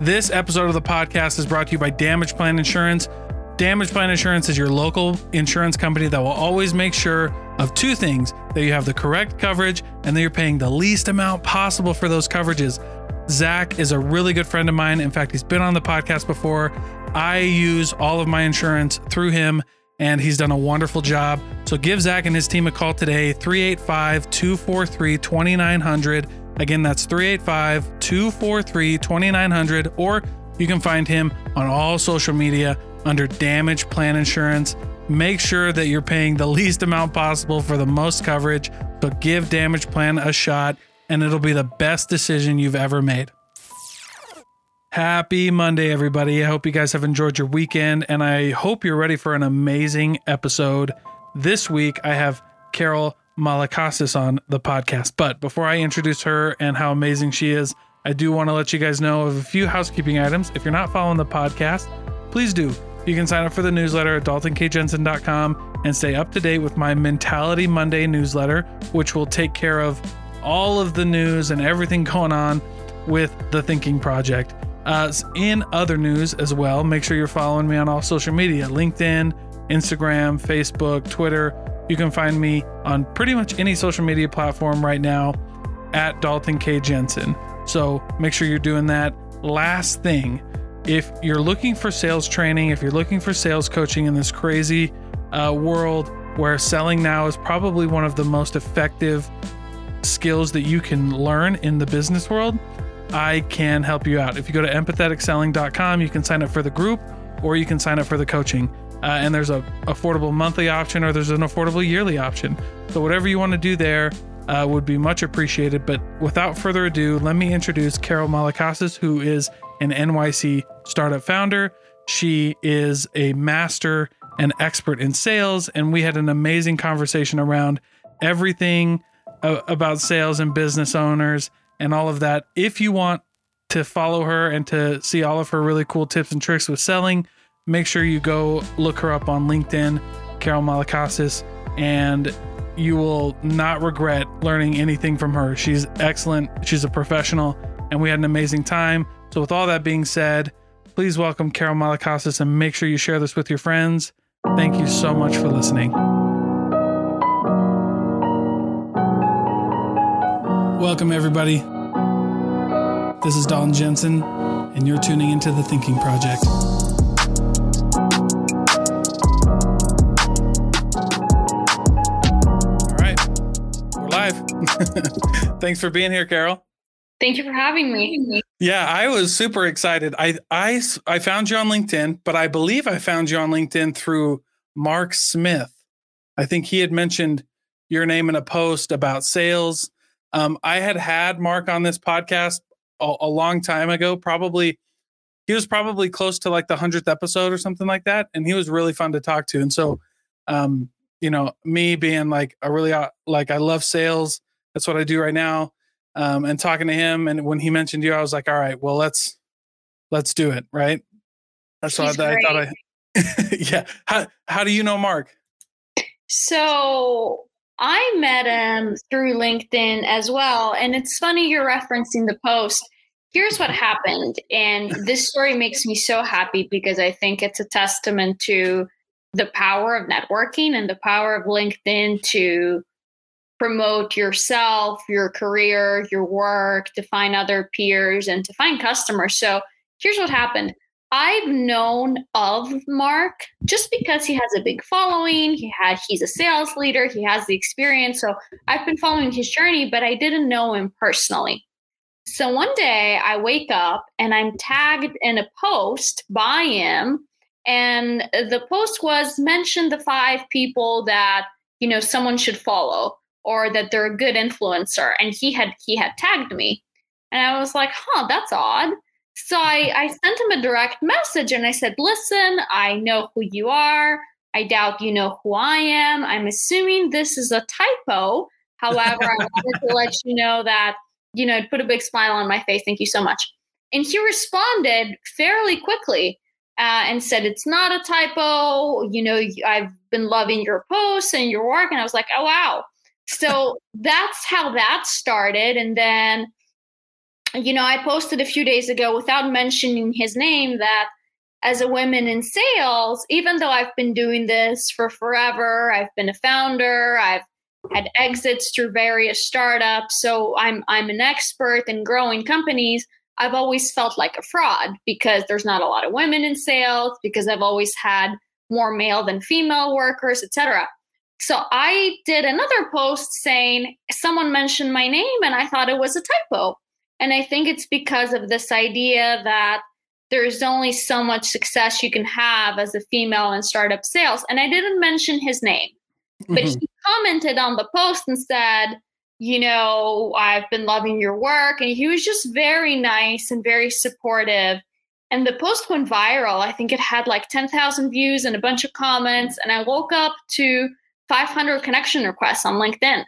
This episode of the podcast is brought to you by Damage Plan Insurance. Damage Plan Insurance is your local insurance company that will always make sure of two things that you have the correct coverage and that you're paying the least amount possible for those coverages. Zach is a really good friend of mine. In fact, he's been on the podcast before. I use all of my insurance through him, and he's done a wonderful job. So give Zach and his team a call today 385 243 2900. Again, that's 385 243 2900, or you can find him on all social media under Damage Plan Insurance. Make sure that you're paying the least amount possible for the most coverage. but give Damage Plan a shot, and it'll be the best decision you've ever made. Happy Monday, everybody. I hope you guys have enjoyed your weekend, and I hope you're ready for an amazing episode. This week, I have Carol Malakasis on the podcast. But before I introduce her and how amazing she is, I do want to let you guys know of a few housekeeping items. If you're not following the podcast, please do. You can sign up for the newsletter at daltonkjensen.com and stay up to date with my Mentality Monday newsletter, which will take care of all of the news and everything going on with the Thinking Project. Uh, in other news as well, make sure you're following me on all social media LinkedIn, Instagram, Facebook, Twitter. You can find me on pretty much any social media platform right now at Dalton K. Jensen. So make sure you're doing that. Last thing, if you're looking for sales training, if you're looking for sales coaching in this crazy uh, world where selling now is probably one of the most effective skills that you can learn in the business world, I can help you out. If you go to empatheticselling.com, you can sign up for the group or you can sign up for the coaching. Uh, and there's a affordable monthly option or there's an affordable yearly option. So whatever you want to do there uh, would be much appreciated. But without further ado, let me introduce Carol Malakasis, who is an NYC startup founder. She is a master and expert in sales, and we had an amazing conversation around everything uh, about sales and business owners and all of that. If you want to follow her and to see all of her really cool tips and tricks with selling, make sure you go look her up on LinkedIn, Carol Malakasis, and you will not regret learning anything from her. She's excellent. She's a professional, and we had an amazing time. So, with all that being said, please welcome Carol Malakasis and make sure you share this with your friends. Thank you so much for listening. Welcome, everybody. This is Dalton Jensen, and you're tuning into the Thinking Project. Thanks for being here, Carol. Thank you for having me. Yeah, I was super excited. I I I found you on LinkedIn, but I believe I found you on LinkedIn through Mark Smith. I think he had mentioned your name in a post about sales. Um, I had had Mark on this podcast a, a long time ago. Probably he was probably close to like the hundredth episode or something like that, and he was really fun to talk to. And so, um, you know, me being like a really uh, like I love sales. That's what I do right now um, and talking to him. And when he mentioned you, I was like, all right, well, let's let's do it, right? So I, I thought I, yeah. How how do you know Mark? So I met him through LinkedIn as well, and it's funny you're referencing the post. Here's what happened, and this story makes me so happy because I think it's a testament to the power of networking and the power of LinkedIn to promote yourself, your career, your work, to find other peers and to find customers. So here's what happened. I've known of Mark just because he has a big following. He had he's a sales leader, he has the experience. So I've been following his journey, but I didn't know him personally. So one day I wake up and I'm tagged in a post by him and the post was mention the five people that you know someone should follow or that they're a good influencer. And he had he had tagged me. And i was like huh that's odd. So I, I sent him a direct message and i said listen i know who you are. I doubt you know who i am. I'm assuming this is a typo. However i wanted to let you know that you know it put a big smile on my face. Thank you so much. And he responded fairly quickly uh, and said it's not a typo. You know i've been loving your posts and your work. And i was like oh wow so that's how that started. And then you know, I posted a few days ago without mentioning his name that as a woman in sales, even though I've been doing this for forever, I've been a founder, I've had exits through various startups, so I'm I'm an expert in growing companies. I've always felt like a fraud because there's not a lot of women in sales, because I've always had more male than female workers, etc. So I did another post saying someone mentioned my name and I thought it was a typo. And I think it's because of this idea that there's only so much success you can have as a female in startup sales. And I didn't mention his name, but mm-hmm. he commented on the post and said, you know, I've been loving your work. And he was just very nice and very supportive. And the post went viral. I think it had like 10,000 views and a bunch of comments. And I woke up to 500 connection requests on LinkedIn.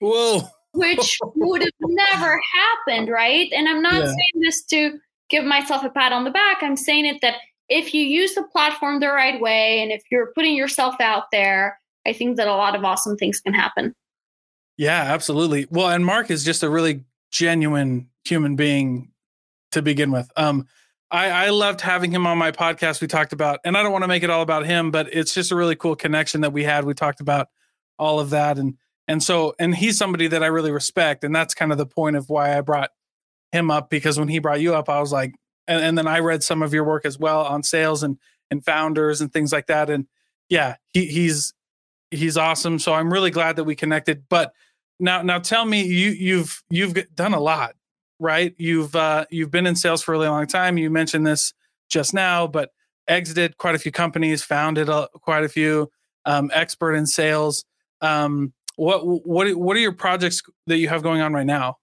Whoa. which would have never happened, right? And I'm not yeah. saying this to give myself a pat on the back. I'm saying it that if you use the platform the right way and if you're putting yourself out there, I think that a lot of awesome things can happen. Yeah, absolutely. Well, and Mark is just a really genuine human being to begin with. Um, I, I loved having him on my podcast. We talked about, and I don't want to make it all about him, but it's just a really cool connection that we had. We talked about all of that, and and so and he's somebody that I really respect, and that's kind of the point of why I brought him up because when he brought you up, I was like, and, and then I read some of your work as well on sales and and founders and things like that, and yeah, he, he's he's awesome. So I'm really glad that we connected. But now now tell me, you you've you've done a lot right? You've uh, you've been in sales for a really long time. You mentioned this just now, but exited quite a few companies, founded a, quite a few, um, expert in sales. Um, what what what are your projects that you have going on right now?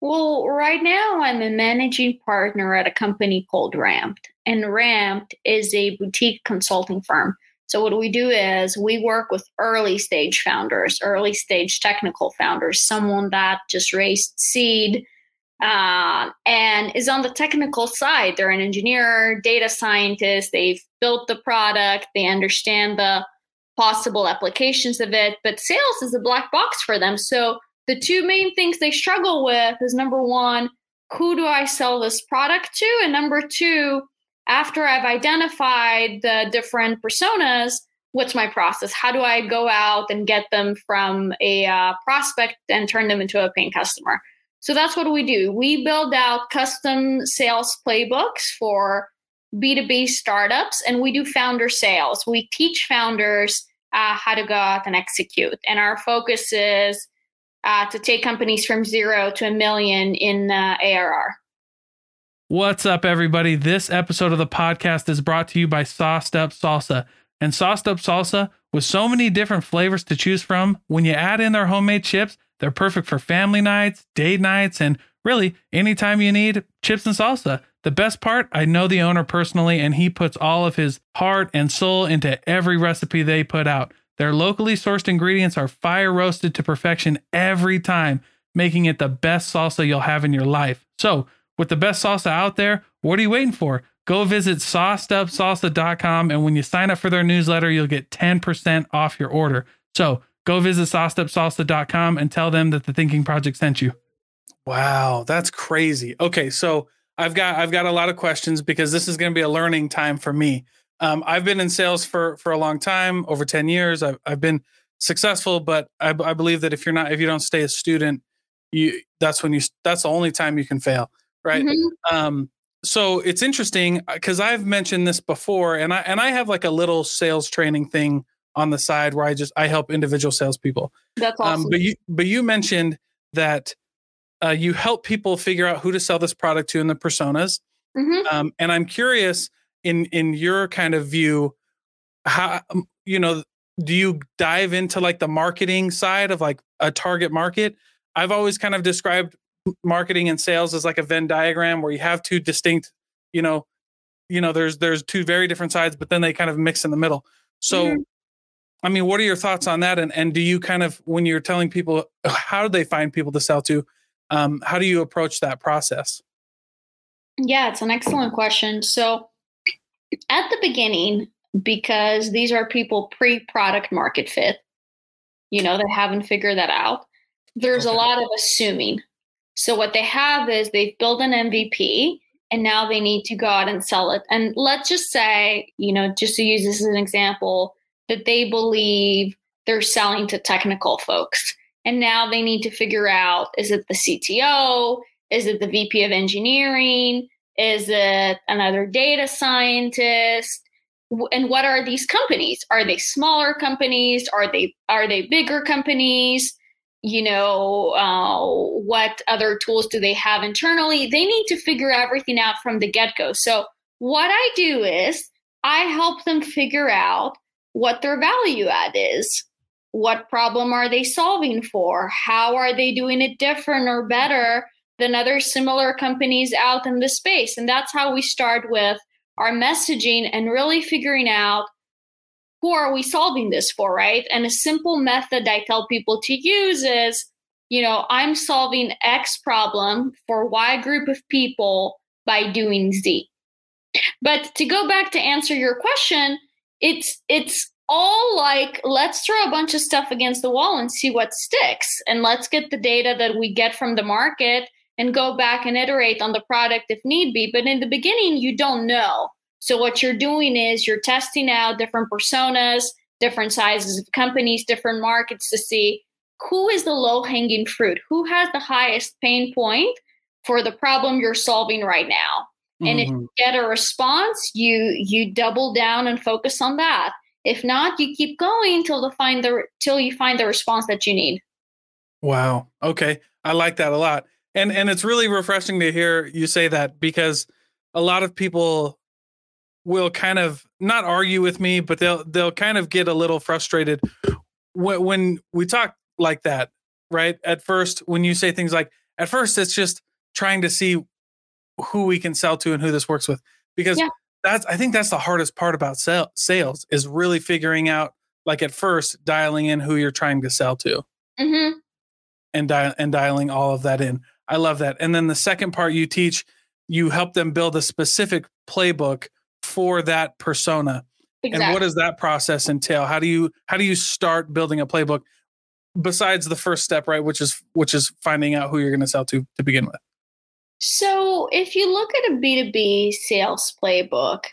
Well, right now I'm a managing partner at a company called Ramped, and Ramped is a boutique consulting firm. So what we do is we work with early stage founders, early stage technical founders, someone that just raised seed uh, and is on the technical side. They're an engineer, data scientist. They've built the product. They understand the possible applications of it. But sales is a black box for them. So the two main things they struggle with is number one, who do I sell this product to? And number two, after I've identified the different personas, what's my process? How do I go out and get them from a uh, prospect and turn them into a paying customer? So that's what we do. We build out custom sales playbooks for B2B startups and we do founder sales. We teach founders uh, how to go out and execute. And our focus is uh, to take companies from zero to a million in uh, ARR. What's up, everybody? This episode of the podcast is brought to you by Sauced Up Salsa. And Sauced Up Salsa, with so many different flavors to choose from, when you add in their homemade chips, they're perfect for family nights, date nights, and really anytime you need chips and salsa. The best part, I know the owner personally, and he puts all of his heart and soul into every recipe they put out. Their locally sourced ingredients are fire roasted to perfection every time, making it the best salsa you'll have in your life. So, with the best salsa out there, what are you waiting for? Go visit saucedupsalsa.com, and when you sign up for their newsletter, you'll get 10% off your order. So, go visit saucedupsalsa.com and tell them that the Thinking Project sent you. Wow, that's crazy. Okay, so I've got I've got a lot of questions because this is going to be a learning time for me. Um, I've been in sales for for a long time, over ten years. I've I've been successful, but I, I believe that if you're not if you don't stay a student, you that's when you that's the only time you can fail, right? Mm-hmm. Um, so it's interesting because I've mentioned this before, and I and I have like a little sales training thing on the side where I just I help individual salespeople. That's um, awesome. Um, but you but you mentioned that uh, you help people figure out who to sell this product to and the personas. Mm-hmm. Um, and I'm curious in in your kind of view, how um, you know do you dive into like the marketing side of like a target market? I've always kind of described marketing and sales as like a Venn diagram where you have two distinct, you know, you know, there's there's two very different sides, but then they kind of mix in the middle. So mm-hmm. I mean, what are your thoughts on that? And and do you kind of when you're telling people how do they find people to sell to, um, how do you approach that process? Yeah, it's an excellent question. So at the beginning, because these are people pre-product market fit, you know, they haven't figured that out. There's okay. a lot of assuming. So what they have is they've built an MVP and now they need to go out and sell it. And let's just say, you know, just to use this as an example, that they believe they're selling to technical folks. And now they need to figure out is it the CTO? Is it the VP of engineering? Is it another data scientist? And what are these companies? Are they smaller companies? Are they are they bigger companies? You know, uh, what other tools do they have internally? They need to figure everything out from the get go. So what I do is I help them figure out what their value add is. What problem are they solving for? How are they doing it different or better than other similar companies out in the space. And that's how we start with our messaging and really figuring out who are we solving this for, right? And a simple method I tell people to use is, you know, I'm solving X problem for Y group of people by doing Z. But to go back to answer your question, it's it's all like let's throw a bunch of stuff against the wall and see what sticks and let's get the data that we get from the market and go back and iterate on the product if need be. But in the beginning, you don't know. So what you're doing is you're testing out different personas, different sizes of companies, different markets to see who is the low hanging fruit, who has the highest pain point for the problem you're solving right now. Mm-hmm. And if mm-hmm. you get a response, you you double down and focus on that. If not, you keep going till the find the till you find the response that you need. Wow. Okay. I like that a lot and and it's really refreshing to hear you say that because a lot of people will kind of not argue with me but they'll they'll kind of get a little frustrated when, when we talk like that right at first when you say things like at first it's just trying to see who we can sell to and who this works with because yeah. that's i think that's the hardest part about sell, sales is really figuring out like at first dialing in who you're trying to sell to mm-hmm. and dial and dialing all of that in I love that. And then the second part you teach, you help them build a specific playbook for that persona. Exactly. And what does that process entail? How do you how do you start building a playbook besides the first step, right, which is which is finding out who you're going to sell to to begin with? So, if you look at a B2B sales playbook,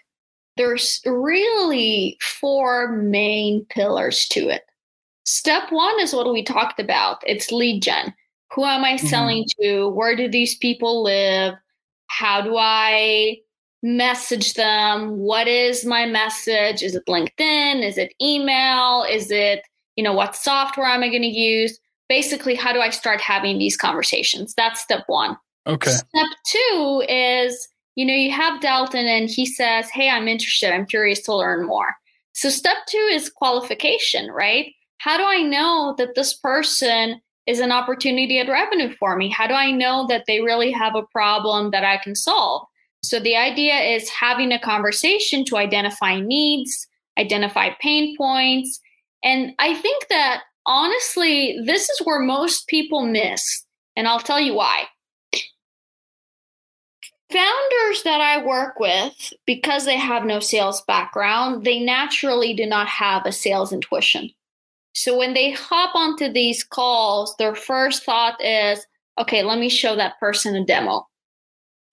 there's really four main pillars to it. Step 1 is what we talked about. It's lead gen. Who am I mm-hmm. selling mm-hmm. to? Where do these people live? How do I message them? What is my message? Is it LinkedIn? Is it email? Is it, you know, what software am I going to use? Basically, how do I start having these conversations? That's step one. Okay. Step two is, you know, you have Dalton and he says, Hey, I'm interested. I'm curious to learn more. So step two is qualification, right? How do I know that this person is an opportunity at revenue for me? How do I know that they really have a problem that I can solve? So the idea is having a conversation to identify needs, identify pain points. And I think that honestly, this is where most people miss. And I'll tell you why. Founders that I work with, because they have no sales background, they naturally do not have a sales intuition. So when they hop onto these calls, their first thought is, okay, let me show that person a demo.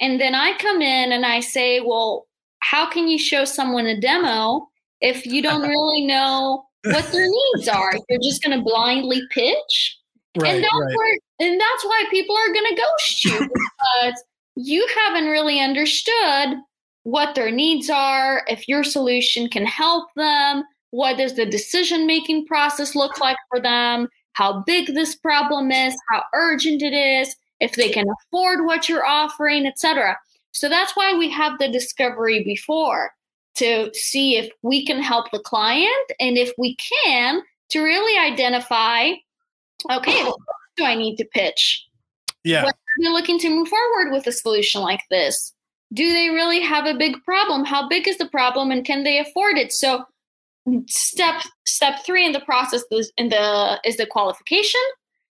And then I come in and I say, well, how can you show someone a demo if you don't really know what their needs are? You're just going to blindly pitch. Right, and, that's right. where, and that's why people are going to ghost you because you haven't really understood what their needs are, if your solution can help them, what does the decision making process look like for them? How big this problem is, how urgent it is, if they can afford what you're offering, etc. So that's why we have the discovery before to see if we can help the client and if we can to really identify okay, what do I need to pitch? Yeah. What are they looking to move forward with a solution like this? Do they really have a big problem? How big is the problem and can they afford it? So step step three in the process is in the is the qualification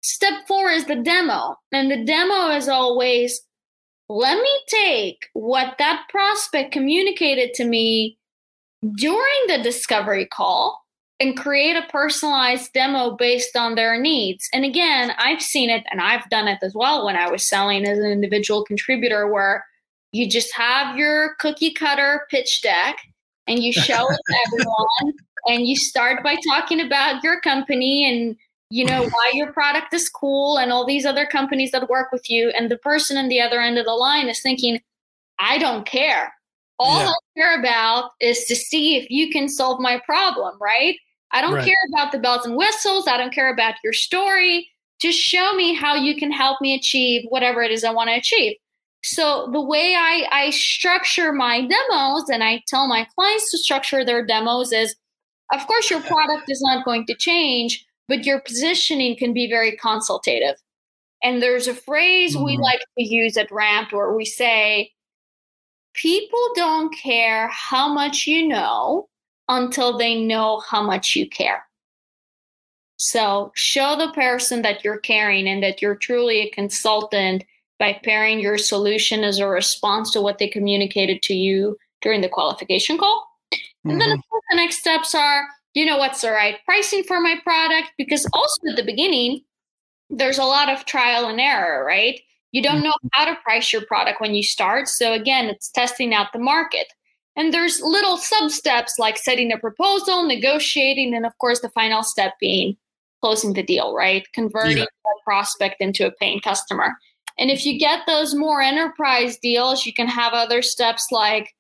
step four is the demo and the demo is always let me take what that prospect communicated to me during the discovery call and create a personalized demo based on their needs. And again, I've seen it and I've done it as well when I was selling as an individual contributor where you just have your cookie cutter pitch deck and you show it to everyone and you start by talking about your company and you know why your product is cool and all these other companies that work with you and the person on the other end of the line is thinking i don't care all yeah. i care about is to see if you can solve my problem right i don't right. care about the bells and whistles i don't care about your story just show me how you can help me achieve whatever it is i want to achieve so the way I, I structure my demos and I tell my clients to structure their demos is, of course, your product is not going to change, but your positioning can be very consultative. And there's a phrase mm-hmm. we like to use at Ramp where we say, people don't care how much you know until they know how much you care. So show the person that you're caring and that you're truly a consultant by pairing your solution as a response to what they communicated to you during the qualification call. And mm-hmm. then, of course, the next steps are you know what's the right pricing for my product? Because also at the beginning, there's a lot of trial and error, right? You don't know mm-hmm. how to price your product when you start. So, again, it's testing out the market. And there's little sub steps like setting a proposal, negotiating, and of course, the final step being closing the deal, right? Converting yeah. a prospect into a paying customer. And if you get those more enterprise deals, you can have other steps like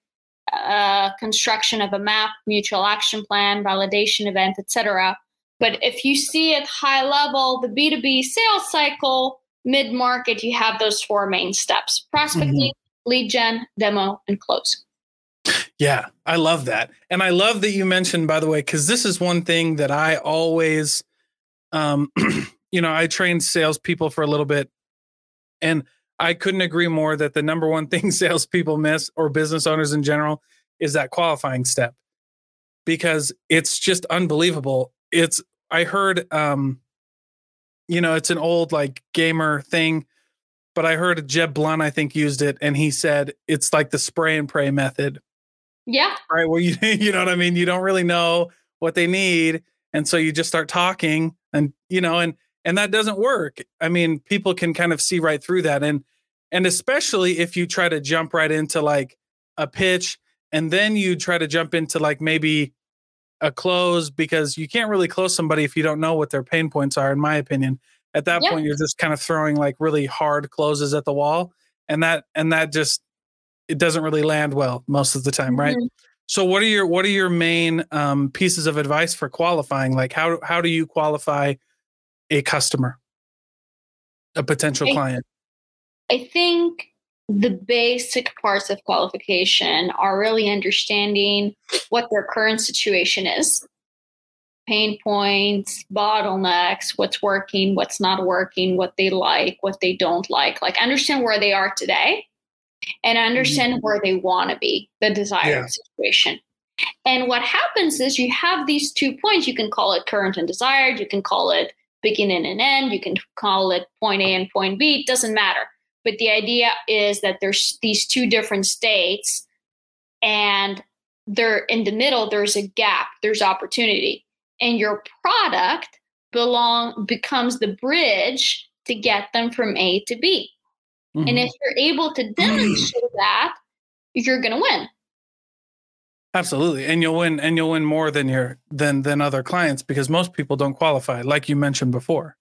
uh, construction of a map, mutual action plan, validation event, etc. But if you see at high level the B2B sales cycle, mid market, you have those four main steps prospecting, mm-hmm. lead gen, demo, and close. Yeah, I love that. And I love that you mentioned, by the way, because this is one thing that I always, um, you know, I trained salespeople for a little bit and I couldn't agree more that the number one thing salespeople miss or business owners in general is that qualifying step because it's just unbelievable. It's, I heard, um, you know, it's an old like gamer thing, but I heard Jeb Blount, I think, used it and he said it's like the spray and pray method. Yeah. Right. Well, you, you know what I mean? You don't really know what they need. And so you just start talking and, you know, and, and that doesn't work i mean people can kind of see right through that and and especially if you try to jump right into like a pitch and then you try to jump into like maybe a close because you can't really close somebody if you don't know what their pain points are in my opinion at that yeah. point you're just kind of throwing like really hard closes at the wall and that and that just it doesn't really land well most of the time right mm-hmm. so what are your what are your main um, pieces of advice for qualifying like how how do you qualify a customer, a potential I, client? I think the basic parts of qualification are really understanding what their current situation is pain points, bottlenecks, what's working, what's not working, what they like, what they don't like. Like understand where they are today and understand mm-hmm. where they want to be, the desired yeah. situation. And what happens is you have these two points. You can call it current and desired. You can call it beginning and end. You can call it point A and point B, it doesn't matter. But the idea is that there's these two different states and they're in the middle, there's a gap, there's opportunity. And your product belong becomes the bridge to get them from A to B. Mm-hmm. And if you're able to demonstrate that, you're going to win. Absolutely. And you'll win and you'll win more than your than than other clients because most people don't qualify, like you mentioned before.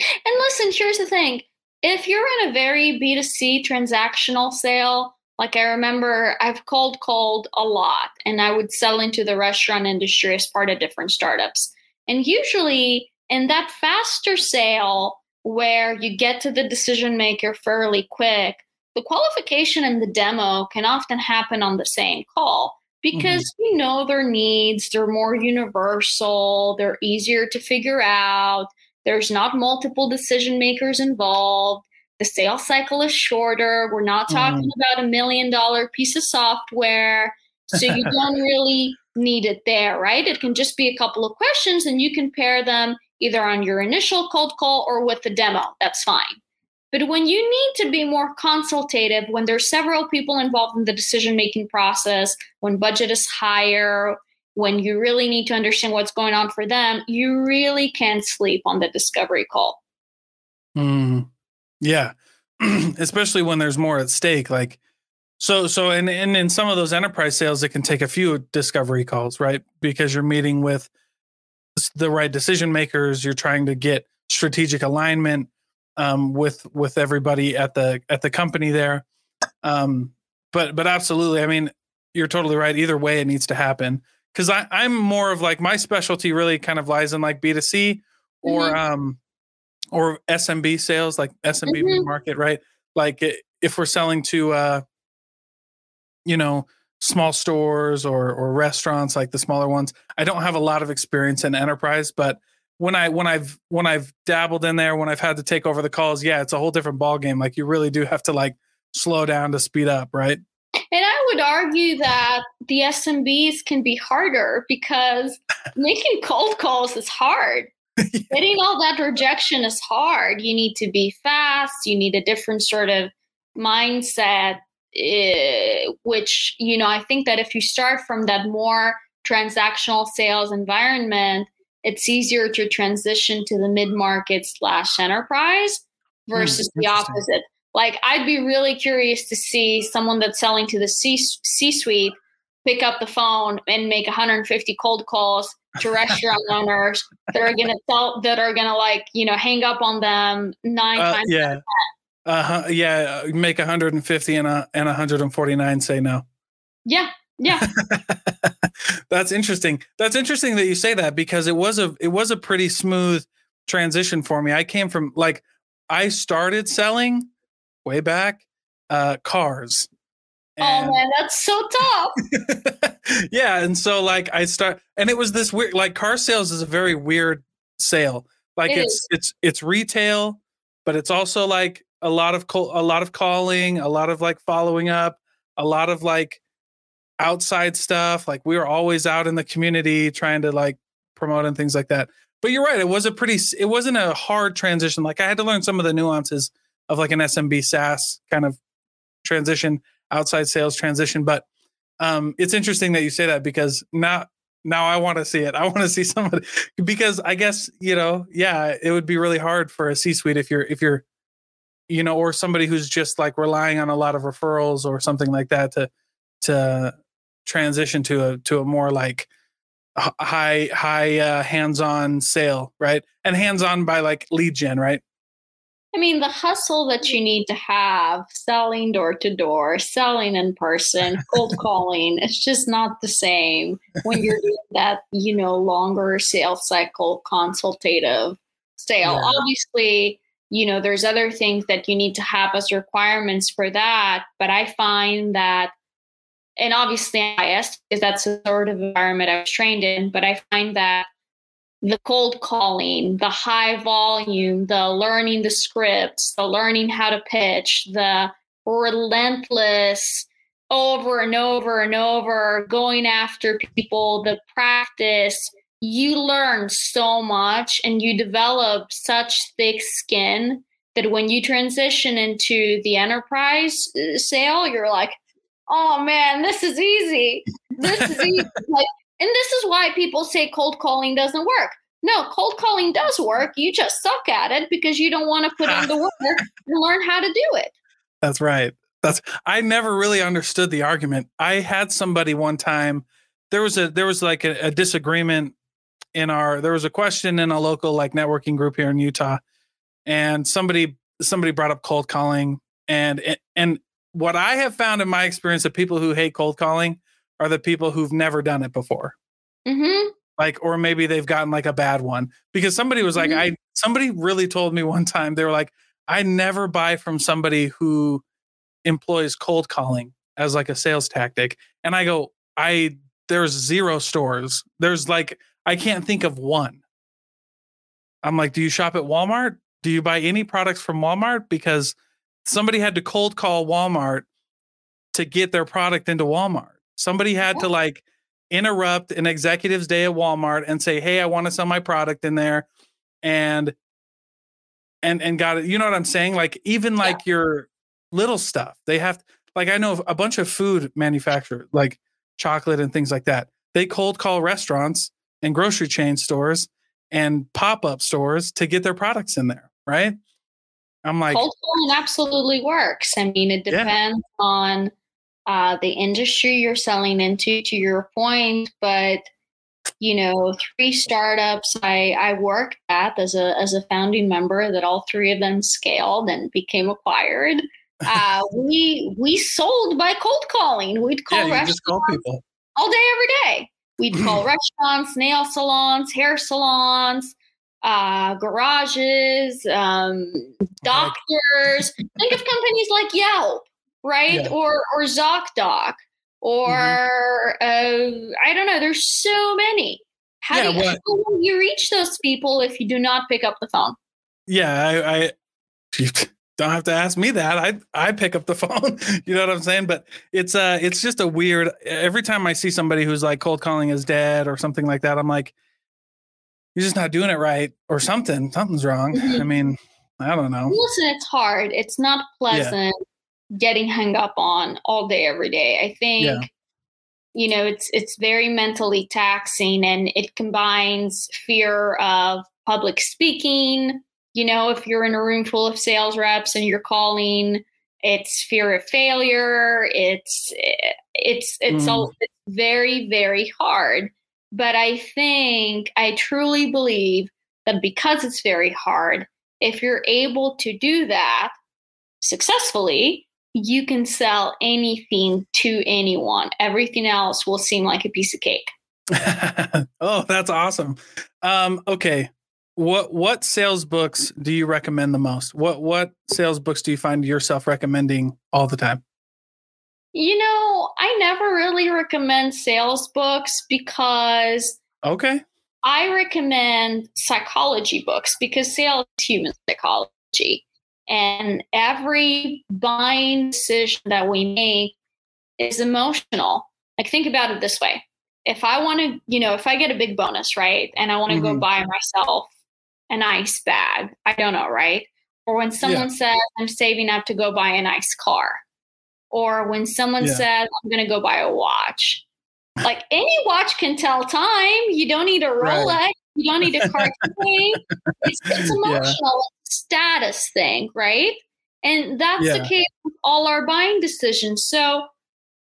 And listen, here's the thing. If you're in a very B2C transactional sale, like I remember I've cold called a lot and I would sell into the restaurant industry as part of different startups. And usually in that faster sale where you get to the decision maker fairly quick, the qualification and the demo can often happen on the same call because mm-hmm. you know their needs, they're more universal, they're easier to figure out, there's not multiple decision makers involved, the sales cycle is shorter, we're not talking mm. about a million dollar piece of software, so you don't really need it there, right? It can just be a couple of questions and you can pair them either on your initial cold call or with the demo. That's fine. But when you need to be more consultative, when there's several people involved in the decision making process, when budget is higher, when you really need to understand what's going on for them, you really can't sleep on the discovery call. Mm, yeah. Especially when there's more at stake. Like, so, so, and, and in some of those enterprise sales, it can take a few discovery calls, right? Because you're meeting with the right decision makers. You're trying to get strategic alignment um, with with everybody at the at the company there. Um, but but absolutely, I mean, you're totally right. Either way, it needs to happen because I'm more of like my specialty really kind of lies in like B2C or mm-hmm. um or SMB sales, like SMB mm-hmm. market, right? Like if we're selling to uh you know small stores or or restaurants like the smaller ones. I don't have a lot of experience in enterprise, but when I when I've when I've dabbled in there, when I've had to take over the calls, yeah, it's a whole different ball game. Like you really do have to like slow down to speed up, right? And I would argue that the SMBs can be harder because making cold calls is hard. yeah. Getting all that rejection is hard. You need to be fast. You need a different sort of mindset, uh, which, you know, I think that if you start from that more transactional sales environment, it's easier to transition to the mid market slash enterprise hmm, versus mm, the opposite. Like I'd be really curious to see someone that's selling to the C C suite pick up the phone and make 150 cold calls to restaurant owners that are gonna tell that are gonna like you know hang up on them nine uh, times. Yeah. Uh-huh, yeah, make 150 and a, and 149 say no. Yeah, yeah. That's interesting. That's interesting that you say that because it was a it was a pretty smooth transition for me. I came from like I started selling way back uh cars. Oh, and, oh man, that's so tough. yeah, and so like I start and it was this weird like car sales is a very weird sale. Like it it's is. it's it's retail, but it's also like a lot of co- a lot of calling, a lot of like following up, a lot of like outside stuff. Like we were always out in the community trying to like promote and things like that. But you're right. It was a pretty, it wasn't a hard transition. Like I had to learn some of the nuances of like an SMB SaaS kind of transition, outside sales transition. But um, it's interesting that you say that because now, now I want to see it. I want to see somebody because I guess you know, yeah, it would be really hard for a C-suite if you're if you're, you know, or somebody who's just like relying on a lot of referrals or something like that to to transition to a to a more like high high uh, hands-on sale right? And hands-on by like lead gen right? I mean the hustle that you need to have selling door to door selling in person cold calling it's just not the same when you're doing that you know longer sales cycle consultative sale. Yeah. obviously you know there's other things that you need to have as requirements for that but i find that and obviously biased because that's the sort of environment I was trained in. But I find that the cold calling, the high volume, the learning the scripts, the learning how to pitch, the relentless over and over and over going after people, the practice, you learn so much and you develop such thick skin that when you transition into the enterprise uh, sale, you're like, oh man, this is easy. This is easy. like, and this is why people say cold calling doesn't work. No, cold calling does work. You just suck at it because you don't want to put in the work and learn how to do it. That's right. That's I never really understood the argument. I had somebody one time. There was a there was like a, a disagreement in our. There was a question in a local like networking group here in Utah, and somebody somebody brought up cold calling and and what I have found in my experience of people who hate cold calling are the people who've never done it before. Mm-hmm. Like, or maybe they've gotten like a bad one because somebody was mm-hmm. like, I, somebody really told me one time, they were like, I never buy from somebody who employs cold calling as like a sales tactic. And I go, I, there's zero stores. There's like, I can't think of one. I'm like, do you shop at Walmart? Do you buy any products from Walmart? Because somebody had to cold call Walmart to get their product into Walmart. Somebody had to like interrupt an executive's day at Walmart and say, "Hey, I want to sell my product in there," and and and got it. You know what I'm saying? Like even like yeah. your little stuff, they have like I know a bunch of food manufacturers, like chocolate and things like that. they cold call restaurants and grocery chain stores and pop up stores to get their products in there, right? I'm like, cold calling absolutely works. I mean, it depends yeah. on uh, the industry you're selling into, to your point, but you know, three startups I, I worked at as a as a founding member that all three of them scaled and became acquired. Uh, we we sold by cold calling. We'd call yeah, restaurants call people. all day, every day. We'd call restaurants, nail salons, hair salons, uh, garages, um, doctors. Think of companies like Yelp, right? Yeah. Or or ZocDoc, or mm-hmm. uh, I don't know. There's so many. How, yeah, do you, how will you reach those people if you do not pick up the phone? Yeah, I, I don't have to ask me that. I I pick up the phone. you know what I'm saying? But it's uh it's just a weird every time I see somebody who's like cold calling is dead or something like that, I'm like, you're just not doing it right or something. Something's wrong. Mm-hmm. I mean, I don't know. Listen, it's hard. It's not pleasant yeah. getting hung up on all day, every day. I think yeah. you know, it's it's very mentally taxing and it combines fear of public speaking, you know, if you're in a room full of sales reps and you're calling, it's fear of failure. It's it's it's mm. all it's very very hard. But I think I truly believe that because it's very hard, if you're able to do that successfully, you can sell anything to anyone. Everything else will seem like a piece of cake. oh, that's awesome. Um, okay, what what sales books do you recommend the most? What what sales books do you find yourself recommending all the time? You know, I never really recommend sales books because Okay. I recommend psychology books because sales is human psychology. And every buying decision that we make is emotional. Like think about it this way. If I want to, you know, if I get a big bonus, right? And I want to mm-hmm. go buy myself a ice bag. I don't know, right? Or when someone yeah. says, I'm saving up to go buy a nice car. Or when someone yeah. says, I'm going to go buy a watch. Like any watch can tell time. You don't need a Rolex. Right. You don't need a Cartier. it's, it's emotional yeah. status thing, right? And that's the case with all our buying decisions. So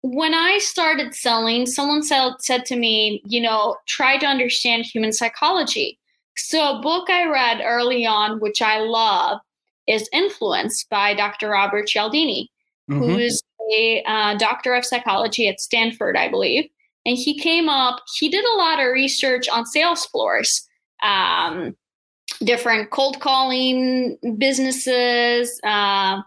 when I started selling, someone said, said to me, you know, try to understand human psychology. So, a book I read early on, which I love, is Influence by Dr. Robert Cialdini, mm-hmm. who is a uh, doctor of psychology at Stanford, I believe. And he came up, he did a lot of research on sales floors, um, different cold calling businesses. Uh,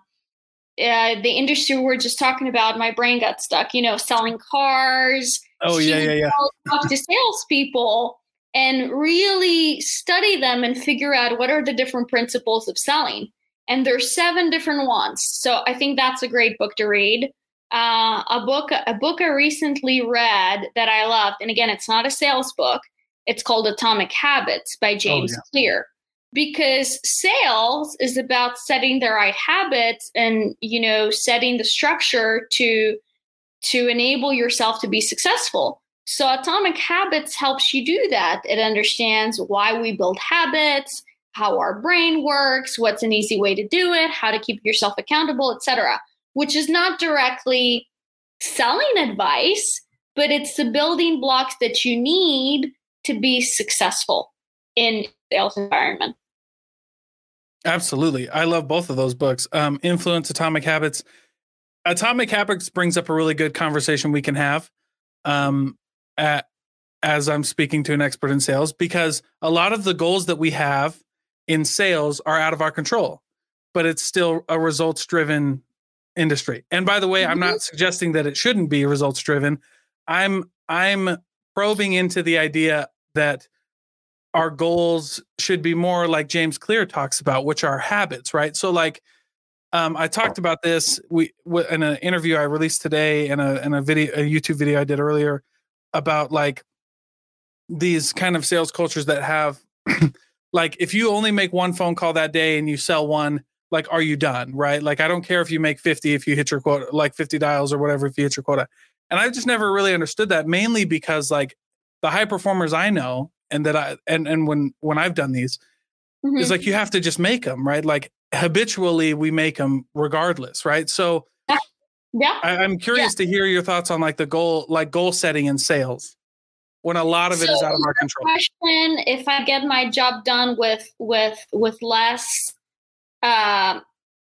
uh, the industry we are just talking about, my brain got stuck, you know, selling cars. Oh, yeah, yeah, yeah. Talk to salespeople and really study them and figure out what are the different principles of selling. And there's seven different ones. So I think that's a great book to read. Uh, a book, a book I recently read that I loved, and again, it's not a sales book. It's called Atomic Habits by oh, James oh, yeah. Clear. Because sales is about setting the right habits and you know setting the structure to to enable yourself to be successful. So, Atomic Habits helps you do that. It understands why we build habits, how our brain works, what's an easy way to do it, how to keep yourself accountable, etc. Which is not directly selling advice, but it's the building blocks that you need to be successful in sales environment. Absolutely. I love both of those books. Um, Influence Atomic Habits. Atomic Habits brings up a really good conversation we can have. Um, at, as I'm speaking to an expert in sales because a lot of the goals that we have in sales are out of our control, but it's still a results driven industry. And by the way, mm-hmm. I'm not suggesting that it shouldn't be results driven. I'm I'm probing into the idea that our goals should be more like James Clear talks about, which are habits, right? So like um, I talked about this we in an interview I released today and a in a video a YouTube video I did earlier about like these kind of sales cultures that have like if you only make one phone call that day and you sell one like are you done right? Like i don't care if you make 50 if you hit your quota like 50 dials or whatever if you hit your quota. And i've just never really understood that mainly because like the high performers I know and that I and and when when I've done these Mhm. is like you have to just make them right? Like habitually we make them regardless right? So yeah. I, i'm curious to hear your thoughts on like the goal like goal setting in sales when a lot of it is So out of our control. question if i get my job done with with with less uh,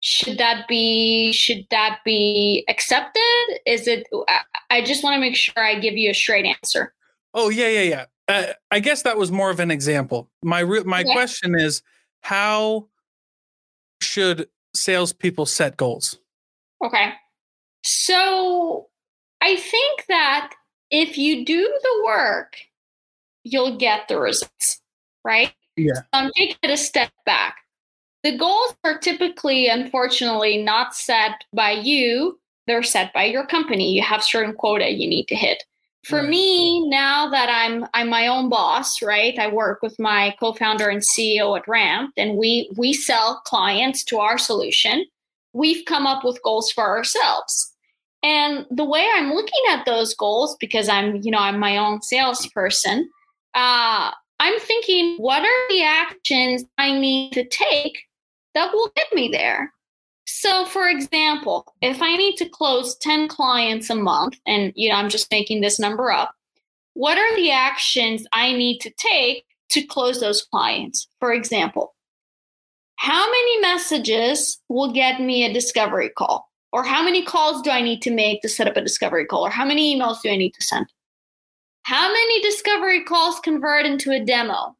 should that be should that be accepted? Is it i, I just want to make sure i give you a straight answer. Oh yeah yeah yeah. Uh, i guess that was more of an example. My re- my Okay. question is how should salespeople set goals? Okay so i think that if you do the work you'll get the results right Yeah. um, take it a step back. The goals are typically, unfortunately, not set by you. They're set by your company. You have certain quota you need to hit. For Right. me, now that I'm I'm my own boss, right? I work with my co-founder and CEO at Ramp, and we we sell clients to our solution. We've come up with goals for ourselves. And the way I'm looking at those goals, because I'm, you know, I'm my own salesperson, uh, I'm thinking, what are the actions I need to take that will get me there? So, for example, if I need to close 10 clients a month, and you know, I'm just making this number up, what are the actions I need to take to close those clients? For example, how many messages will get me a discovery call? Or how many calls do I need to make to set up a discovery call? Or how many emails do I need to send? How many discovery calls convert into a demo?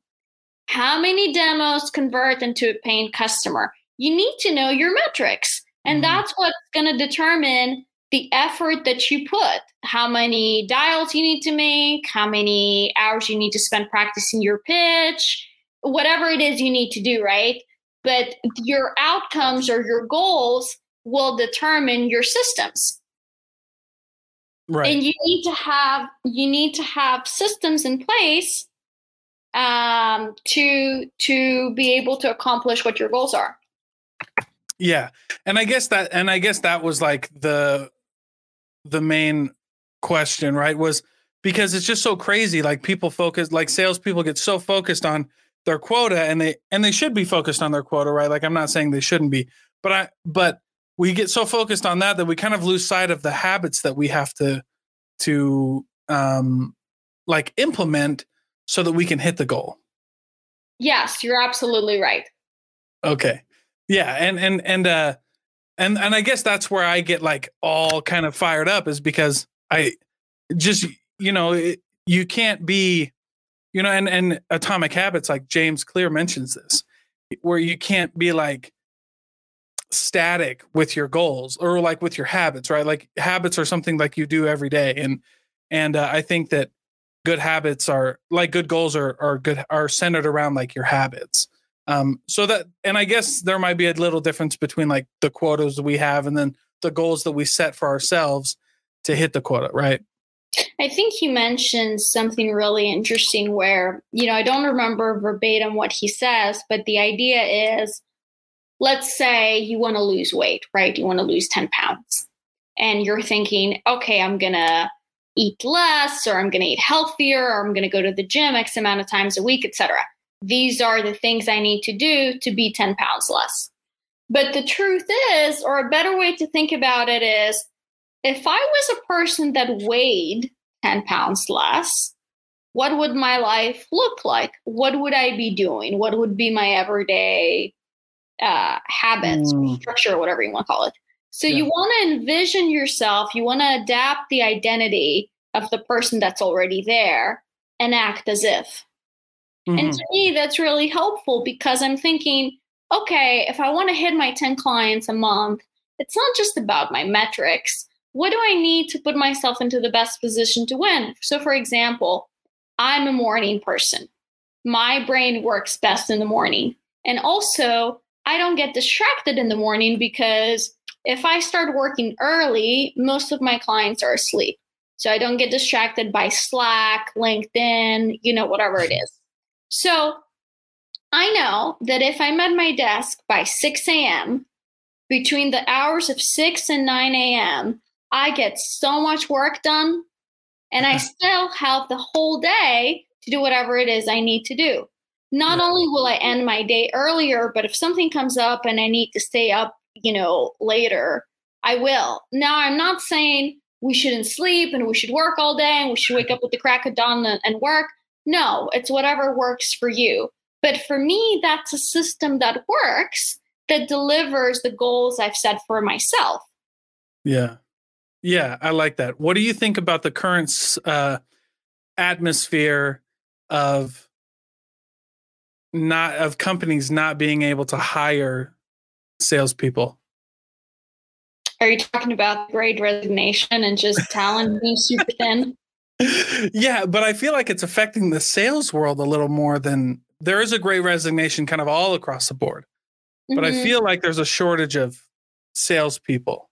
How many demos convert into a paying customer? You need to know your metrics. And Mhm. that's what's going to determine the effort that you put. How many dials you need to make, how many hours you need to spend practicing your pitch, whatever it is you need to do, right? But your outcomes or your goals will determine your systems right and you need to have you need to have systems in place um, to to be able to accomplish what your goals are. Yeah. And I guess that and I guess that was like the the main question, right? Was because it's just so crazy. Like people focus like salespeople get so focused on their quota and they and they should be focused on their quota, right? Like I'm not saying they shouldn't be, but I but we get so focused on that that we kind of lose sight of the habits that we have to to um like implement so that we can hit the goal. Yes, you're absolutely right. Okay. Yeah, and and and uh and and I guess that's where I get like all kind of fired up is because I just you know, it, you can't be you know and and atomic habits like James Clear mentions this where you can't be like static with your goals or like with your habits, right? Like habits are something like you do every day and and uh, I think that good habits are like good goals are are good are centered around like your habits um so that and i guess there might be a little difference between like the quotas we have and then the goals that we set for ourselves to hit the quota right I think he mentioned something really interesting where, you know, I don't remember verbatim what he says, but the idea is let's say you want to lose weight, right? You want to lose 10 pounds. And you're thinking, okay, I'm going to eat less or I'm going to eat healthier or I'm going to go to the gym X amount of times a week, etc. These are the things I need to do to be 10 pounds less. But the truth is, or a better way to think about it is, if I was a person that weighed 10 pounds less, what would my life look like? What would I be doing? What would be my everyday uh, habits, Mm. structure, whatever you want to call it? So Yeah. you want to envision yourself, you want to adapt the identity of the person that's already there and act as if. And Mhm. to me, that's really helpful because I'm thinking, okay, if I want to hit my 10 clients a month, it's not just about my metrics. What do I need to put myself into the best position to win? So, for example, I'm a morning person. My brain works best in the morning. And also, I don't get distracted in the morning because if I start working early, most of my clients are asleep. So I don't get distracted by Slack, LinkedIn, you know, whatever it is. So I know that if I'm at my desk by 6 a.m., between the hours of 6 and 9 a.m., I get so much work done And I uh-huh. still have the whole day to do whatever it is I need to do. Not only will I end my day earlier, but if something comes up and I need to stay up, you know, later, I will. Now, I'm not saying we shouldn't sleep and we should work all day and we should wake up with the crack of dawn and, and work. No, it's whatever works for you. But for me, that's a system that works that delivers the goals I've set for myself. Yeah. Yeah, I like that. What do you think about the current uh, atmosphere of not of companies not being able to hire salespeople? Are you talking about great resignation and just talent being super thin? yeah, but I feel like it's affecting the sales world a little more than there is a great resignation kind of all across the board. But mm-hmm. I feel like there's a shortage of salespeople.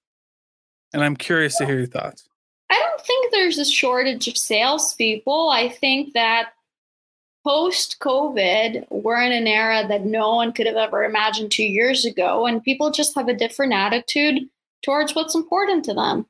And I'm curious to hear your thoughts. I don't think there's a shortage of salespeople. I think that post COVID, we're in an era that no one could have ever imagined two years ago, and people just have a different attitude towards what's important to them.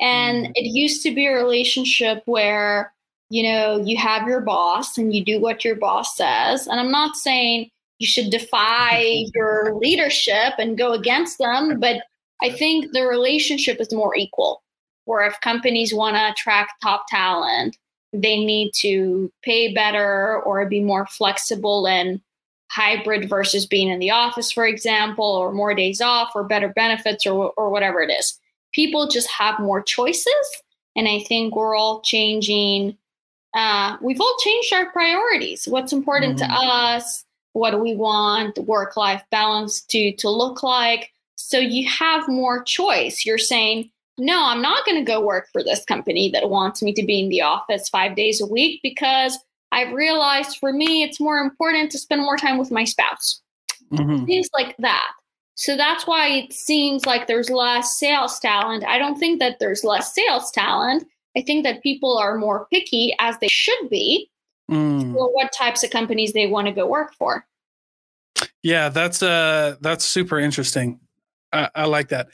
And mm. it used to be a relationship where, you know, you have your boss and you do what your boss says. And I'm not saying you should defy your leadership and go against them, but I think the relationship is more equal. Where if companies want to attract top talent, they need to pay better or be more flexible and hybrid versus being in the office, for example, or more days off or better benefits or, or whatever it is. People just have more choices. And I think we're all changing. Uh, we've all changed our priorities. What's important mm-hmm. to us? What do we want work life balance to, to look like? So you have more choice. You're saying, no, I'm not going to go work for this company that wants me to be in the office five days a week because I've realized for me, it's more important to spend more time with my spouse. Mm-hmm. Things like that. So that's why it seems like there's less sales talent. I don't think that there's less sales talent. I think that people are more picky, as they should be, mm. for what types of companies they want to go work for. Yeah, that's uh that's super interesting. I, I like that.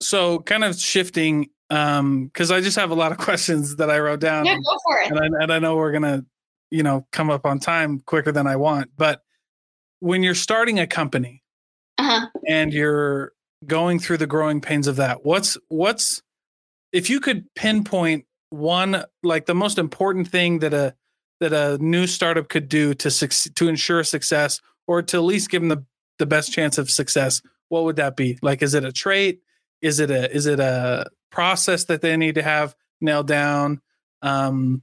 So, kind of shifting, um, because I just have a lot of questions that I wrote down. Yeah, go for it. And I, and I know we're gonna you know come up on time quicker than I want. But when you're starting a company uh-huh. and you're going through the growing pains of that, what's what's if you could pinpoint one like the most important thing that a that a new startup could do to to ensure success or to at least give them the, the best chance of success what would that be like is it a trait is it a is it a process that they need to have nailed down um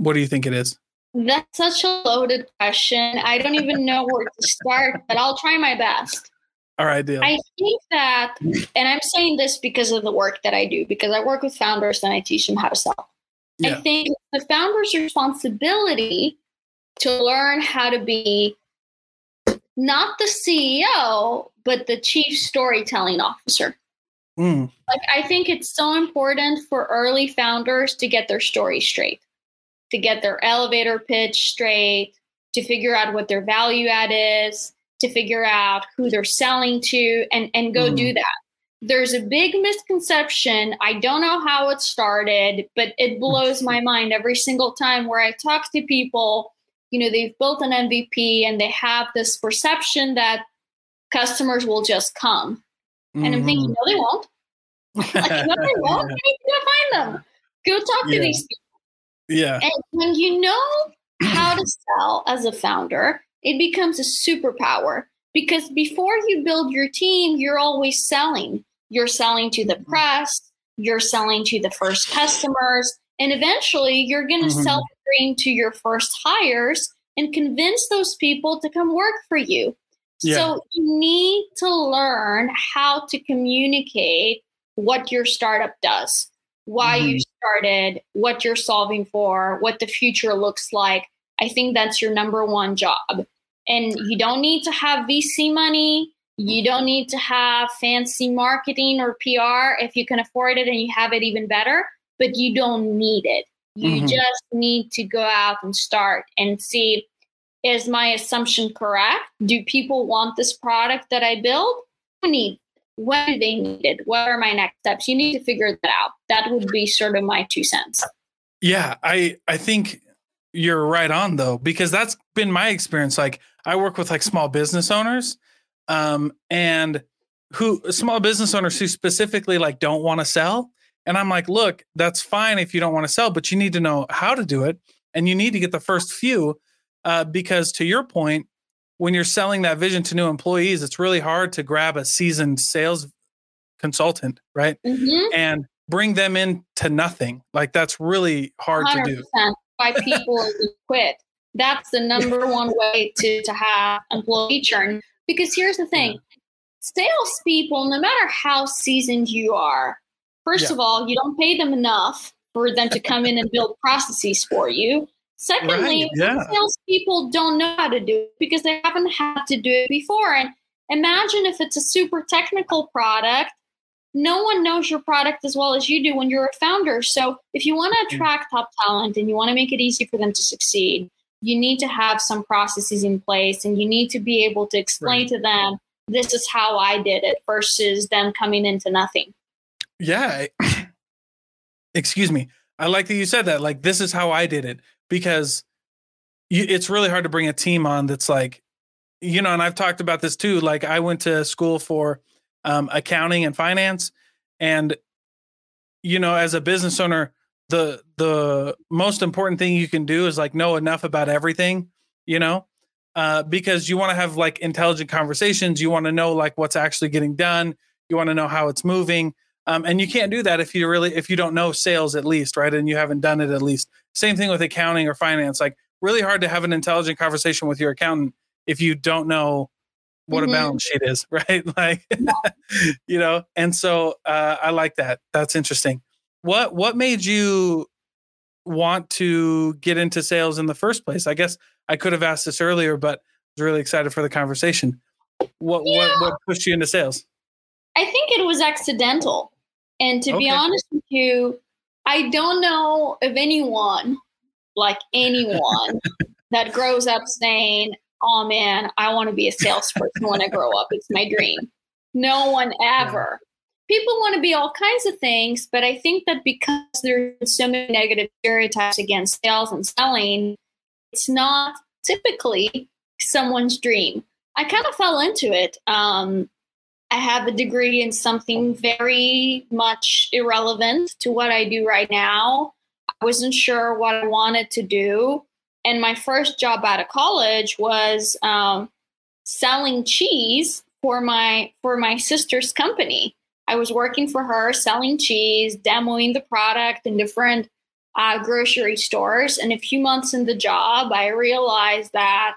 what do you think it is? That's such a loaded question. I don't even know where to start, but I'll try my best. All right, deal. I think that, and I'm saying this because of the work that I do, because I work with founders and I teach them how to sell. Yeah. I think the founder's responsibility to learn how to be not the CEO, but the chief storytelling officer. Mm. Like, I think it's so important for early founders to get their story straight to get their elevator pitch straight, to figure out what their value add is, to figure out who they're selling to, and, and go mm. do that. There's a big misconception. I don't know how it started, but it blows my mind every single time where I talk to people. You know, they've built an MVP and they have this perception that customers will just come. Mm-hmm. And I'm thinking, mm-hmm. no, they won't. like, no, they won't. You need to go find them. Go talk yeah. to these people. Yeah. And when you know how to sell as a founder, it becomes a superpower because before you build your team, you're always selling. You're selling to the mm-hmm. press, you're selling to the first customers, and eventually you're going to mm-hmm. sell the to your first hires and convince those people to come work for you. Yeah. So you need to learn how to communicate what your startup does why mm-hmm. you started, what you're solving for, what the future looks like. I think that's your number one job. And you don't need to have VC money. You don't need to have fancy marketing or PR if you can afford it and you have it even better, but you don't need it. You mm-hmm. just need to go out and start and see is my assumption correct? Do people want this product that I build? Who needs when do they need it? What are my next steps? You need to figure that out. That would be sort of my two cents. Yeah, I I think you're right on though because that's been my experience like I work with like small business owners um and who small business owners who specifically like don't want to sell and I'm like, "Look, that's fine if you don't want to sell, but you need to know how to do it and you need to get the first few uh because to your point when you're selling that vision to new employees, it's really hard to grab a seasoned sales consultant, right? Mm-hmm. And bring them in to nothing. Like that's really hard 100% to do. why people quit. That's the number one way to, to have employee churn. Because here's the thing salespeople, no matter how seasoned you are, first Yeah. of all, you don't pay them enough for them to come in and build processes for you. Secondly, Right, yeah. salespeople don't know how to do it because they haven't had to do it before. And imagine if it's a super technical product, no one knows your product as well as you do when you're a founder. So if you want Mm. to attract top talent and you want to make it easy for them to succeed, you need to have some processes in place and you need to be able to explain Right. to them this is how I did it versus them coming into nothing. Yeah. Excuse me. I like that you said that. Like, this is how I did it because you, it's really hard to bring a team on that's like, you know, and I've talked about this too. Like, I went to school for um, accounting and finance, and you know, as a business owner, the the most important thing you can do is like know enough about everything, you know, uh, because you want to have like intelligent conversations. You want to know like what's actually getting done. You want to know how it's moving. Um, and you can't do that if you really if you don't know sales at least, right? And you haven't done it at least. Same thing with accounting or finance. Like really hard to have an intelligent conversation with your accountant if you don't know what Mhm. a balance sheet is, right? Like you know, and so uh, I like that. That's interesting. What what made you want to get into sales in the first place? I guess I could have asked this earlier, but I was really excited for the conversation. What Yeah. what what pushed you into sales? I think it was accidental. And to be honest with you, I don't know of anyone, like anyone, that grows up saying, Oh man, I want to be a salesperson when I grow up. It's my dream. No one ever. People want to be all kinds of things, but I think that because there's so many negative stereotypes against sales and selling, it's not typically someone's dream. I kind of fell into it. Um, I have a degree in something very much irrelevant to what I do right now. I wasn't sure what I wanted to do. And my first job out of college was um, selling cheese for my for my sister's company. I was working for her, selling cheese, demoing the product in different uh, grocery stores. And a few months in the job, I realized that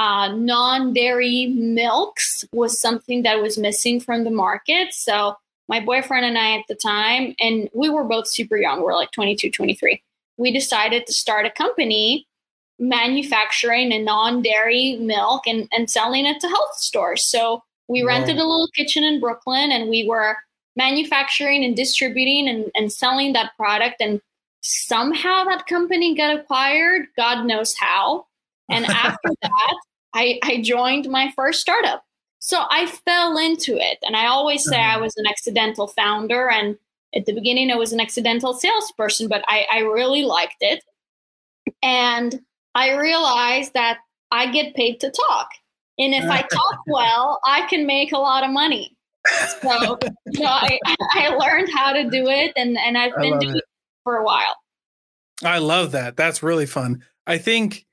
uh, non-dairy milks was something that was missing from the market. So my boyfriend and I at the time, and we were both super young, we're like 22, 23. We decided to start a company manufacturing a non-dairy milk and, and selling it to health stores. So we rented a little kitchen in Brooklyn and we were manufacturing and distributing and, and selling that product. And somehow that company got acquired, God knows how. And after that, I, I joined my first startup. So I fell into it. And I always say I Mhm. was an accidental founder. And at the beginning, I was an accidental salesperson, but I, I really liked it. And I realized that I get paid to talk. And if I talk well, I can make a lot of money. So, you know, I, I learned how to do it and, and I've been doing it. it for a while. I love that. That's really fun. I think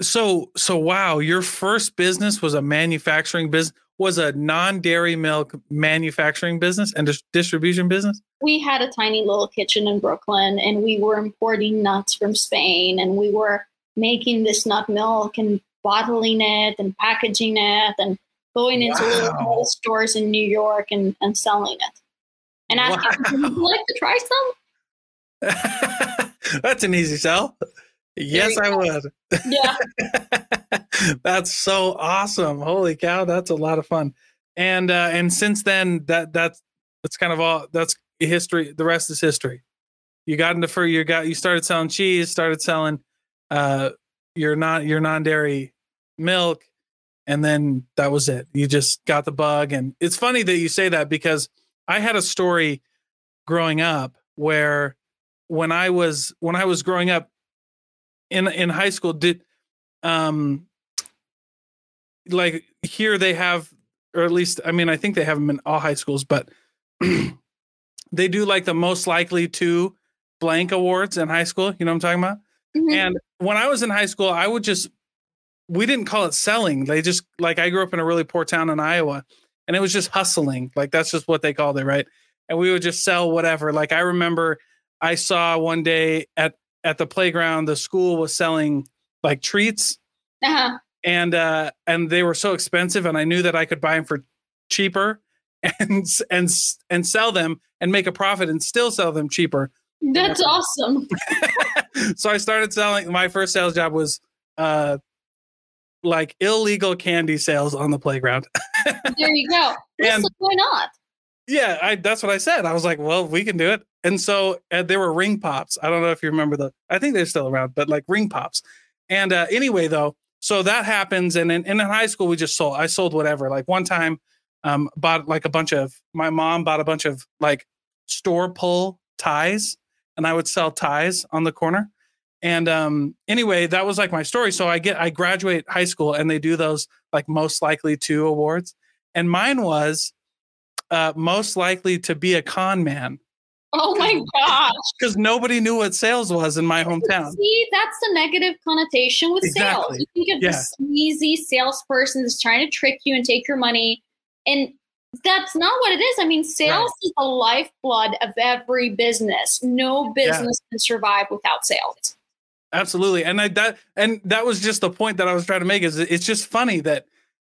so so wow, your first business was a manufacturing business was a non-dairy milk manufacturing business and dis- distribution business? we had a tiny little kitchen in Brooklyn and we were importing nuts from Spain and we were making this nut milk and bottling it and packaging it and going into little Wow. little stores in New York and, and selling it. And after, would you like to try some? That's an easy sell. Yes, I would. Yeah. that's so awesome. Holy cow, that's a lot of fun. And uh and since then that that's that's kind of all that's history. The rest is history. You got into for you got you started selling cheese, started selling uh your non your non-dairy milk and then that was it. You just got the bug and it's funny that you say that because I had a story growing up where when I was when I was growing up in in high school, did um like here they have or at least I mean I think they have them in all high schools, but they do like the most likely to blank awards in high school. You know what I'm talking about? Mm-hmm. And when I was in high school, I would just we didn't call it selling. They just like I grew up in a really poor town in Iowa, and it was just hustling. Like that's just what they called it, right? And we would just sell whatever. Like I remember I saw one day at at the playground, the school was selling like treats. Uh-huh. And uh and they were so expensive and I knew that I could buy them for cheaper and and and sell them and make a profit and still sell them cheaper. That's awesome. so I started selling my first sales job was uh like illegal candy sales on the playground. there you go. and, why not? Yeah, I that's what I said. I was like, well, we can do it. And so uh, there were ring pops. I don't know if you remember the. I think they're still around, but like ring pops. And uh, anyway, though, so that happens, and in, and in high school we just sold. I sold whatever. Like one time, um, bought like a bunch of. My mom bought a bunch of like store pull ties, and I would sell ties on the corner. And um, anyway, that was like my story. So I get I graduate high school, and they do those like most likely to awards, and mine was uh, most likely to be a con man. Oh my gosh. Because nobody knew what sales was in my hometown. See, that's the negative connotation with exactly. sales. You think of yeah. this salesperson that's trying to trick you and take your money. And that's not what it is. I mean, sales right. is the lifeblood of every business. No business yeah. can survive without sales. Absolutely. And I that and that was just the point that I was trying to make is it's just funny that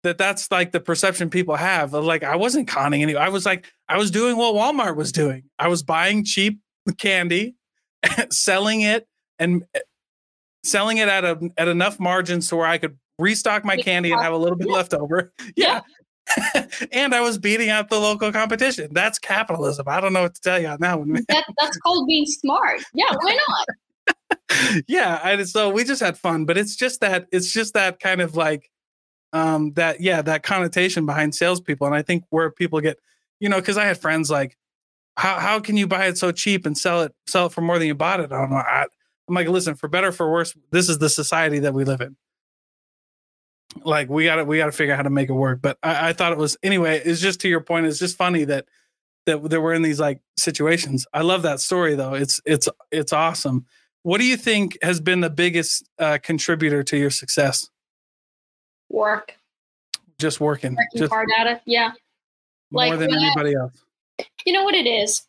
that that's like the perception people have like I wasn't conning any. I was like I was doing what Walmart was doing. I was buying cheap candy, selling it, and eh, selling it at a at enough margins to where I could restock my candy and have a little bit left over. Yeah. and I was beating out the local competition. That's capitalism. I don't know what to tell you on that one. that, that's called being smart. Yeah, why not? yeah, and so we just had fun, but it's just that it's just that kind of like um, that yeah that connotation behind salespeople, and I think where people get you know because I had friends like how how can you buy it so cheap and sell it sell it for more than you bought it? I don't know. I, I'm like, listen, for better for worse, this is the society that we live in. Like we got to we got to figure out how to make it work. But I, I thought it was anyway. It's just to your point. It's just funny that that that we're in these like situations. I love that story though. It's it's it's awesome. What do you think has been the biggest uh, contributor to your success? Work. Just working. Working just hard at it. Yeah. More like than anybody I, else. You know what it is?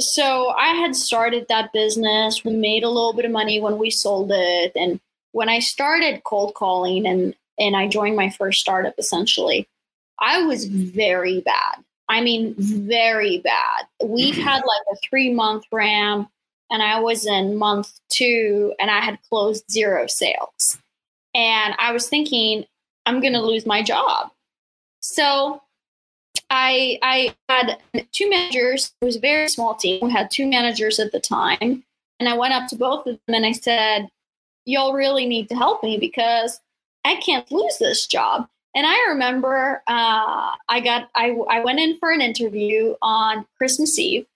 So I had started that business. We made a little bit of money when we sold it. And when I started cold calling and and I joined my first startup essentially, I was very bad. I mean, very bad. We mm-hmm. had like a three month ramp, and I was in month two, and I had closed zero sales. And I was thinking, I'm going to lose my job. So I I had two managers. It was a very small team. We had two managers at the time, and I went up to both of them and I said, "Y'all really need to help me because I can't lose this job." And I remember uh, I got I I went in for an interview on Christmas Eve,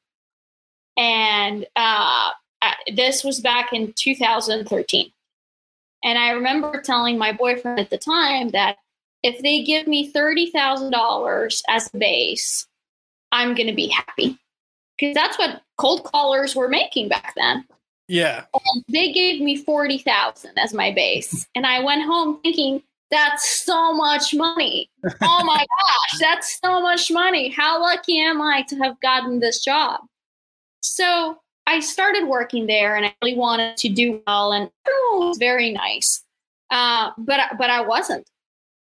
and uh, this was back in 2013. And I remember telling my boyfriend at the time that if they give me $30,000 as a base, I'm going to be happy. Because that's what cold callers were making back then. Yeah. And they gave me 40,000 as my base. And I went home thinking, that's so much money. Oh my gosh, that's so much money. How lucky am I to have gotten this job? So I started working there and I really wanted to do well, and everyone was very nice. Uh, but but I wasn't.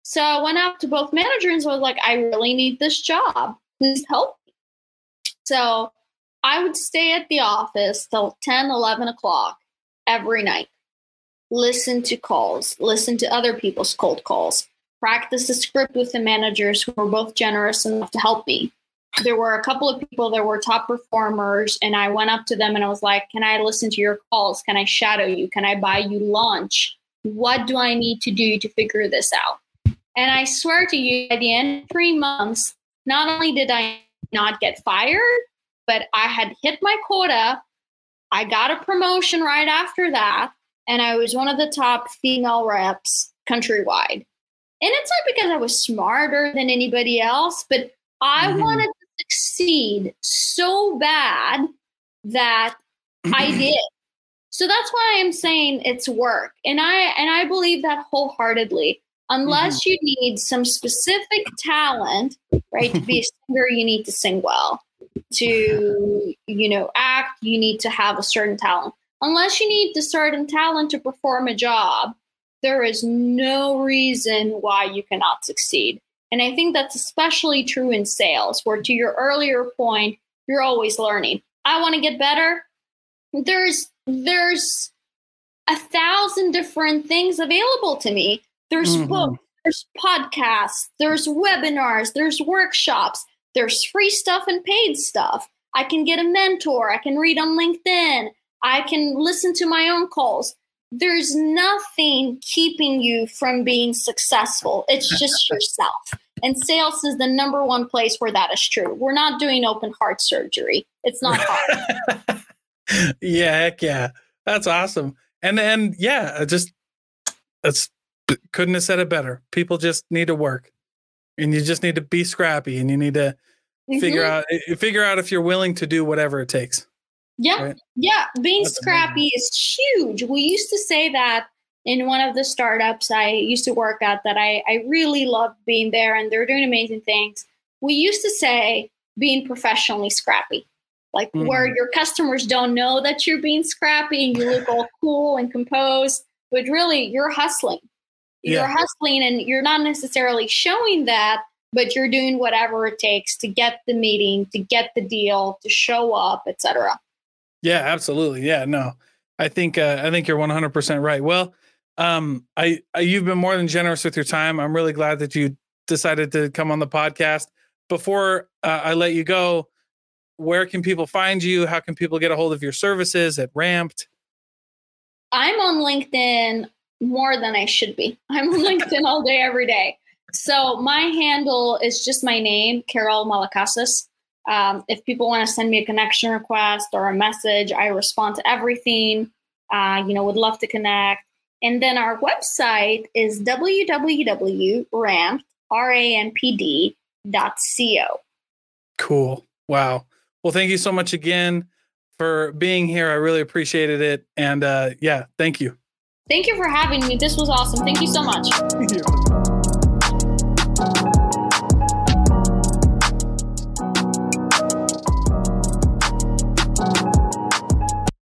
So I went up to both managers and was like, I really need this job. Please help me. So I would stay at the office till 10, 11 o'clock every night, listen to calls, listen to other people's cold calls, practice the script with the managers who were both generous enough to help me there were a couple of people that were top performers and i went up to them and i was like can i listen to your calls? Can i shadow you? Can i buy you lunch? What do i need to do to figure this out? And i swear to you at the end of three months not only did i not get fired but i had hit my quota. I got a promotion right after that, and I was one of the top female reps countrywide. And it's not because I was smarter than anybody else, but I mm-hmm. wanted succeed so bad that I did. So that's why I'm saying it's work. And I and I believe that wholeheartedly. Unless mm-hmm. you need some specific talent, right? to be a singer, you need to sing well. To, you know, act, you need to have a certain talent. Unless you need the certain talent to perform a job, there is no reason why you cannot succeed. And I think that's especially true in sales, where to your earlier point, you're always learning. I want to get better. There's there's a thousand different things available to me. There's mm-hmm. books, there's podcasts, there's webinars, there's workshops, there's free stuff and paid stuff. I can get a mentor, I can read on LinkedIn, I can listen to my own calls. There's nothing keeping you from being successful. It's just yourself. And sales is the number one place where that is true. We're not doing open heart surgery. It's not hard. yeah, heck yeah. That's awesome. And and yeah, I just that's couldn't have said it better. People just need to work. And you just need to be scrappy and you need to mm-hmm. figure out figure out if you're willing to do whatever it takes. Yeah. Right? Yeah. Being that's scrappy amazing. is huge. We used to say that in one of the startups I used to work at that I, I really loved being there and they're doing amazing things. We used to say being professionally scrappy like mm-hmm. where your customers don't know that you're being scrappy and you look all cool and composed, but really you're hustling. You're yeah. hustling and you're not necessarily showing that, but you're doing whatever it takes to get the meeting, to get the deal, to show up, etc. Yeah, absolutely. Yeah, no. I think uh, I think you're 100% right. Well, um I, I you've been more than generous with your time. I'm really glad that you decided to come on the podcast. Before uh, I let you go, where can people find you? How can people get a hold of your services at Rampd? I'm on LinkedIn more than I should be. I'm on LinkedIn all day, every day. So my handle is just my name, Carol Malakasas. Um, if people want to send me a connection request or a message, I respond to everything. Uh, you know, would love to connect. And then our website is www.rampd.co. Cool. Wow. Well, thank you so much again for being here. I really appreciated it. And uh, yeah, thank you. Thank you for having me. This was awesome. Thank you so much.